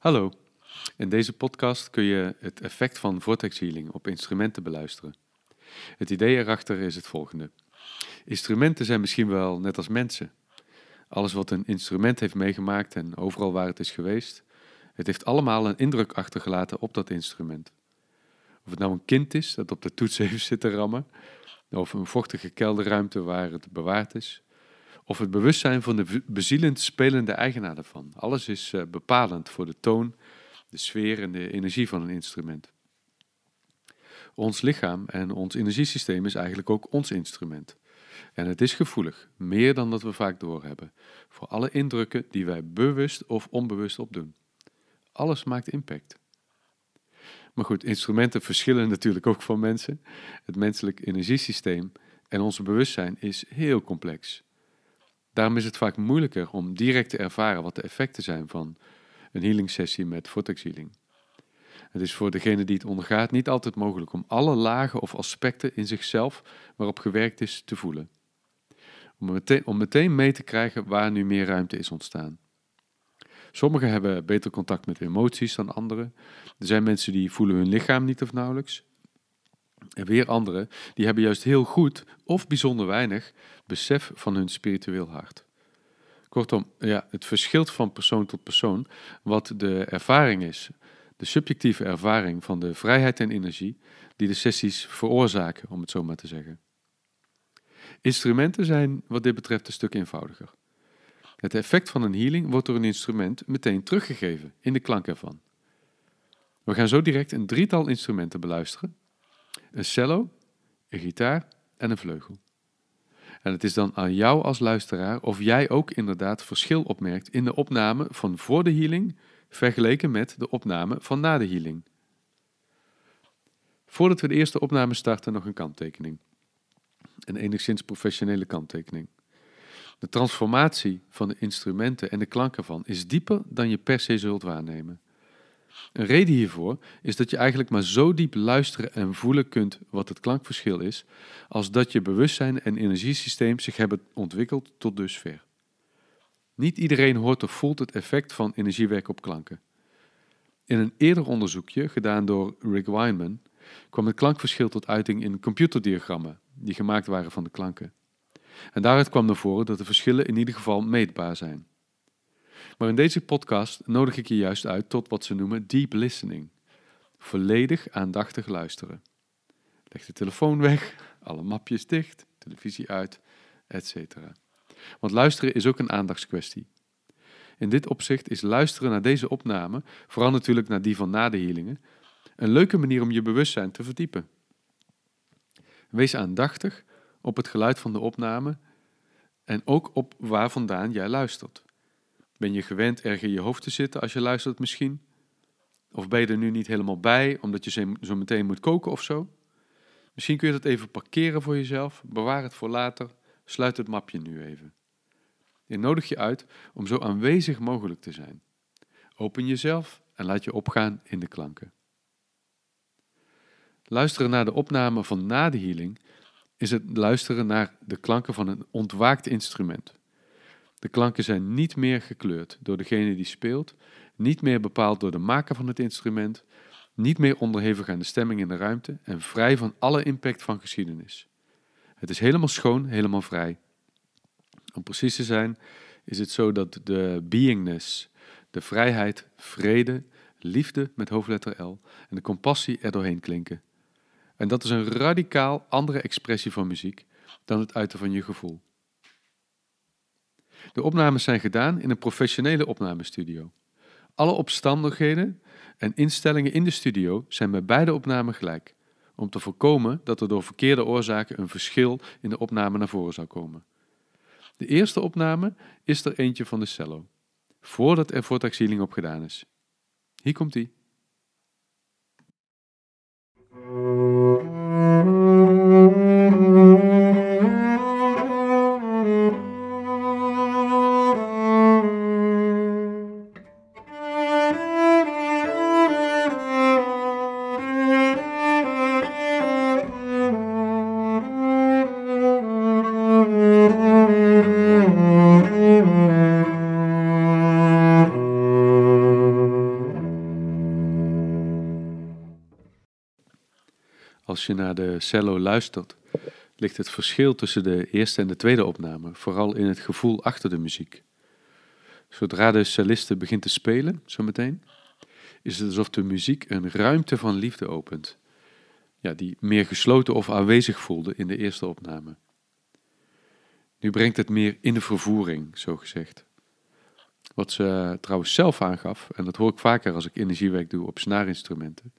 Hallo, in deze podcast kun je het effect van vortex healing op instrumenten beluisteren. Het idee erachter is het volgende. Instrumenten zijn misschien wel net als mensen. Alles wat een instrument heeft meegemaakt en overal waar het is geweest, het heeft allemaal een indruk achtergelaten op dat instrument. Of het nou een kind is dat op de toets heeft zitten rammen, of een vochtige kelderruimte waar het bewaard is, of het bewustzijn van de bezielend spelende eigenaar ervan. Alles is uh, bepalend voor de toon, de sfeer en de energie van een instrument. Ons lichaam en ons energiesysteem is eigenlijk ook ons instrument. En het is gevoelig, meer dan dat we vaak doorhebben, voor alle indrukken die wij bewust of onbewust opdoen. Alles maakt impact. Maar goed, instrumenten verschillen natuurlijk ook van mensen. Het menselijk energiesysteem en ons bewustzijn is heel complex. Daarom is het vaak moeilijker om direct te ervaren wat de effecten zijn van een healing sessie met vortex healing. Het is voor degene die het ondergaat niet altijd mogelijk om alle lagen of aspecten in zichzelf waarop gewerkt is te voelen. Om meteen, om meteen mee te krijgen waar nu meer ruimte is ontstaan. Sommigen hebben beter contact met emoties dan anderen. Er zijn mensen die voelen hun lichaam niet of nauwelijks. En weer anderen, die hebben juist heel goed of bijzonder weinig besef van hun spiritueel hart. Kortom, ja, het verschilt van persoon tot persoon wat de ervaring is, de subjectieve ervaring van de vrijheid en energie die de sessies veroorzaken, om het zo maar te zeggen. Instrumenten zijn wat dit betreft een stuk eenvoudiger. Het effect van een healing wordt door een instrument meteen teruggegeven in de klank ervan. We gaan zo direct een drietal instrumenten beluisteren: een cello, een gitaar en een vleugel. En het is dan aan jou als luisteraar of jij ook inderdaad verschil opmerkt in de opname van voor de healing vergeleken met de opname van na de healing. Voordat we de eerste opname starten, nog een kanttekening. Een enigszins professionele kanttekening. De transformatie van de instrumenten en de klanken van is dieper dan je per se zult waarnemen. Een reden hiervoor is dat je eigenlijk maar zo diep luisteren en voelen kunt wat het klankverschil is, als dat je bewustzijn en energiesysteem zich hebben ontwikkeld tot dusver. Niet iedereen hoort of voelt het effect van energiewerk op klanken. In een eerder onderzoekje, gedaan door Rick Weinman, kwam het klankverschil tot uiting in computerdiagrammen die gemaakt waren van de klanken. En daaruit kwam naar voren dat de verschillen in ieder geval meetbaar zijn. Maar in deze podcast nodig ik je juist uit tot wat ze noemen deep listening. Volledig aandachtig luisteren. Leg de telefoon weg, alle mapjes dicht, televisie uit, etc. Want luisteren is ook een aandachtskwestie. In dit opzicht is luisteren naar deze opname, vooral natuurlijk naar die van na de healingen, een leuke manier om je bewustzijn te verdiepen. Wees aandachtig op het geluid van de opname en ook op waar vandaan jij luistert. Ben je gewend erg in je hoofd te zitten als je luistert misschien? Of ben je er nu niet helemaal bij omdat je zo meteen moet koken of zo? Misschien kun je dat even parkeren voor jezelf, bewaar het voor later, sluit het mapje nu even. Ik nodig je uit om zo aanwezig mogelijk te zijn. Open jezelf en laat je opgaan in de klanken. Luisteren naar de opname van na de healing is het luisteren naar de klanken van een ontwaakt instrument. De klanken zijn niet meer gekleurd door degene die speelt, niet meer bepaald door de maker van het instrument, niet meer onderhevig aan de stemming in de ruimte en vrij van alle impact van geschiedenis. Het is helemaal schoon, helemaal vrij. Om precies te zijn, is het zo dat de beingness, de vrijheid, vrede, liefde met hoofdletter L en de compassie er doorheen klinken. En dat is een radicaal andere expressie van muziek dan het uiten van je gevoel. De opnames zijn gedaan in een professionele opnamestudio. Alle omstandigheden en instellingen in de studio zijn bij beide opnamen gelijk, om te voorkomen dat er door verkeerde oorzaken een verschil in de opname naar voren zou komen. De eerste opname is er eentje van de cello, voordat er vortaxieling op gedaan is. Hier komt ie. Als je naar de cello luistert, ligt het verschil tussen de eerste en de tweede opname vooral in het gevoel achter de muziek. Zodra de celliste begint te spelen, zometeen, is het alsof de muziek een ruimte van liefde opent, ja, die meer gesloten of aanwezig voelde in de eerste opname. Nu brengt het meer in de vervoering, zo gezegd. Wat ze trouwens zelf aangaf, en dat hoor ik vaker als ik energiewerk doe op snaarinstrumenten,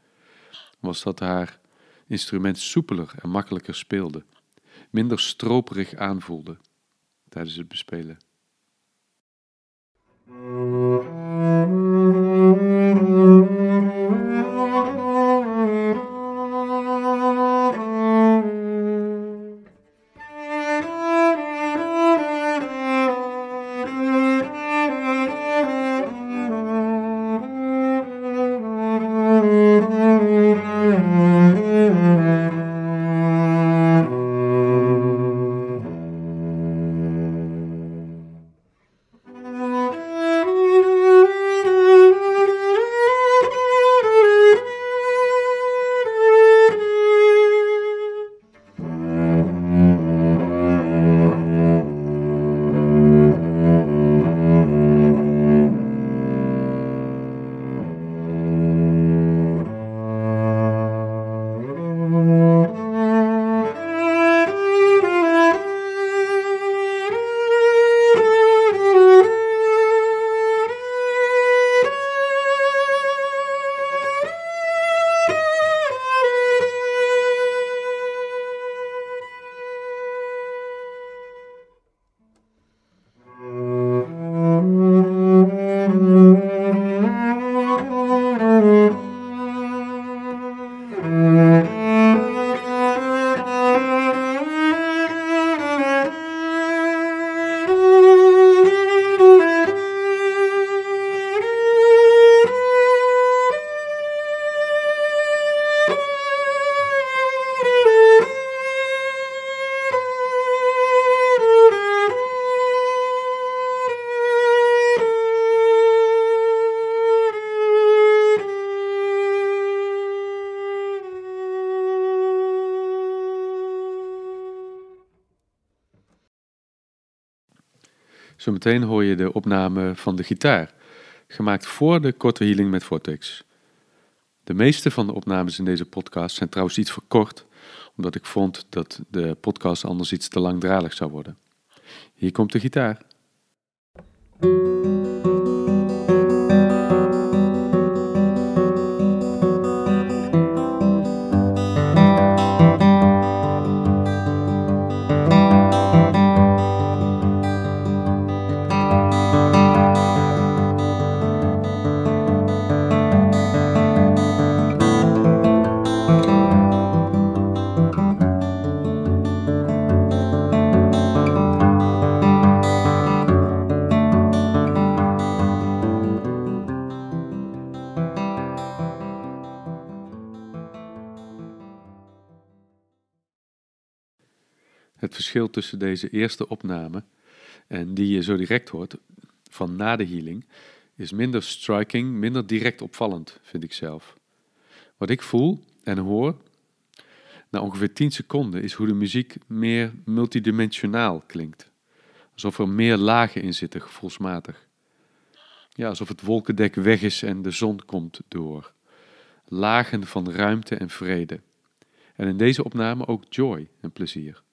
was dat haar instrument soepeler en makkelijker speelde, minder stroperig aanvoelde tijdens het bespelen. Zometeen hoor je de opname van de gitaar, gemaakt voor de korte healing met Vortex. De meeste van de opnames in deze podcast zijn trouwens iets verkort, omdat ik vond dat de podcast anders iets te langdradig zou worden. Hier komt de gitaar. Verschil tussen deze eerste opname en die je zo direct hoort van na de healing is minder striking, minder direct opvallend, vind ik zelf. Wat ik voel en hoor na ongeveer 10 seconden is hoe de muziek meer multidimensionaal klinkt. Alsof er meer lagen in zitten, gevoelsmatig. Ja, alsof het wolkendek weg is en de zon komt door. Lagen van ruimte en vrede. En in deze opname ook joy en plezier.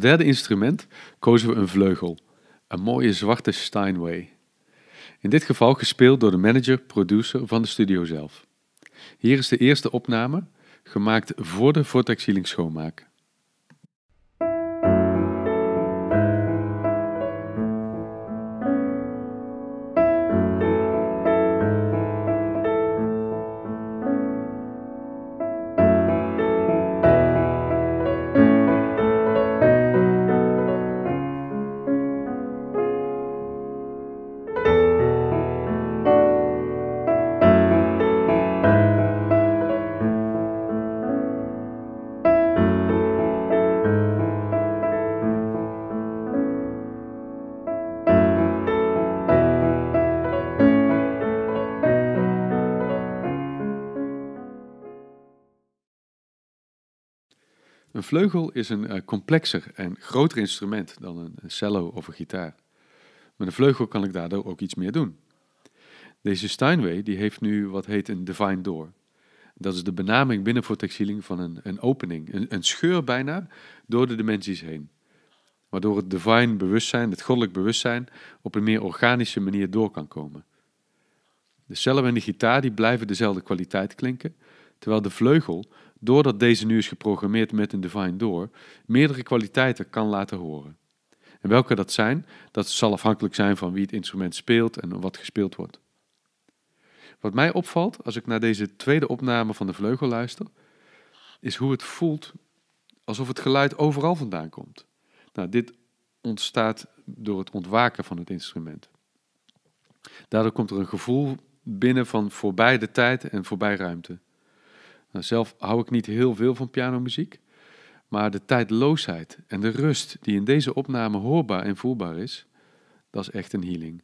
Als derde instrument kozen we een vleugel, een mooie zwarte Steinway. In dit geval gespeeld door de manager-producer van de studio zelf. Hier is de eerste opname, gemaakt voor de Vortex Healing schoonmaak. Een vleugel is een uh, complexer en groter instrument dan een, een cello of een gitaar. Met een vleugel kan ik daardoor ook iets meer doen. Deze Steinway die heeft nu wat heet een divine door. Dat is de benaming binnen voor textieling van een, een opening, een, een scheur bijna, door de dimensies heen. Waardoor het divine bewustzijn, het goddelijk bewustzijn, op een meer organische manier door kan komen. De cello en de gitaar die blijven dezelfde kwaliteit klinken, terwijl de vleugel doordat deze nu is geprogrammeerd met een Divine Door, meerdere kwaliteiten kan laten horen. En welke dat zijn, dat zal afhankelijk zijn van wie het instrument speelt en wat gespeeld wordt. Wat mij opvalt als ik naar deze tweede opname van de vleugel luister, is hoe het voelt alsof het geluid overal vandaan komt. Nou, dit ontstaat door het ontwaken van het instrument. Daardoor komt er een gevoel binnen van voorbij de tijd en voorbij ruimte. Nou, zelf hou ik niet heel veel van pianomuziek, maar de tijdloosheid en de rust die in deze opname hoorbaar en voelbaar is, dat is echt een healing.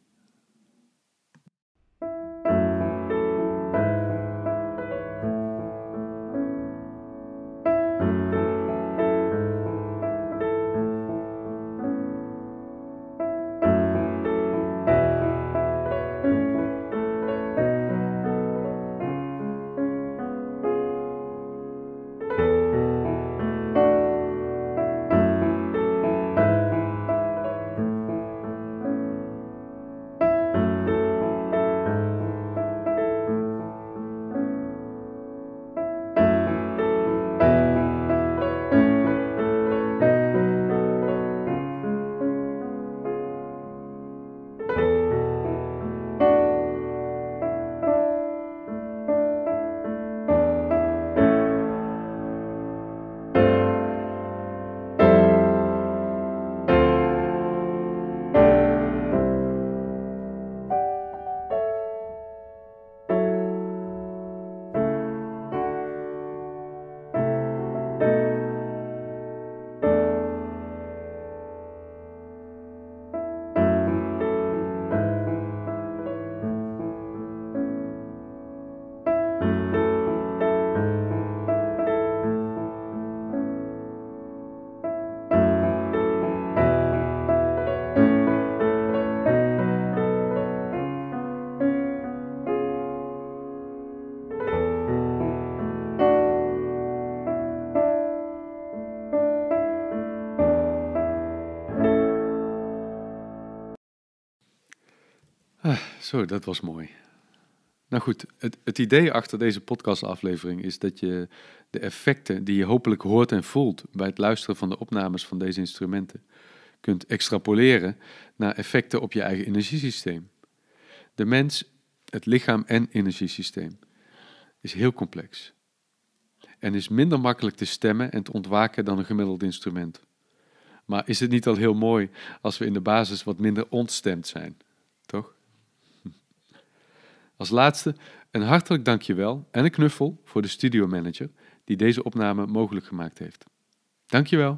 Zo, dat was mooi. Nou goed, het, het idee achter deze podcastaflevering is dat je de effecten die je hopelijk hoort en voelt bij het luisteren van de opnames van deze instrumenten kunt extrapoleren naar effecten op je eigen energiesysteem. De mens, het lichaam en energiesysteem is heel complex en is minder makkelijk te stemmen en te ontwaken dan een gemiddeld instrument. Maar is het niet al heel mooi als we in de basis wat minder ontstemd zijn, toch? Als laatste een hartelijk dankjewel en een knuffel voor de studiomanager die deze opname mogelijk gemaakt heeft. Dankjewel.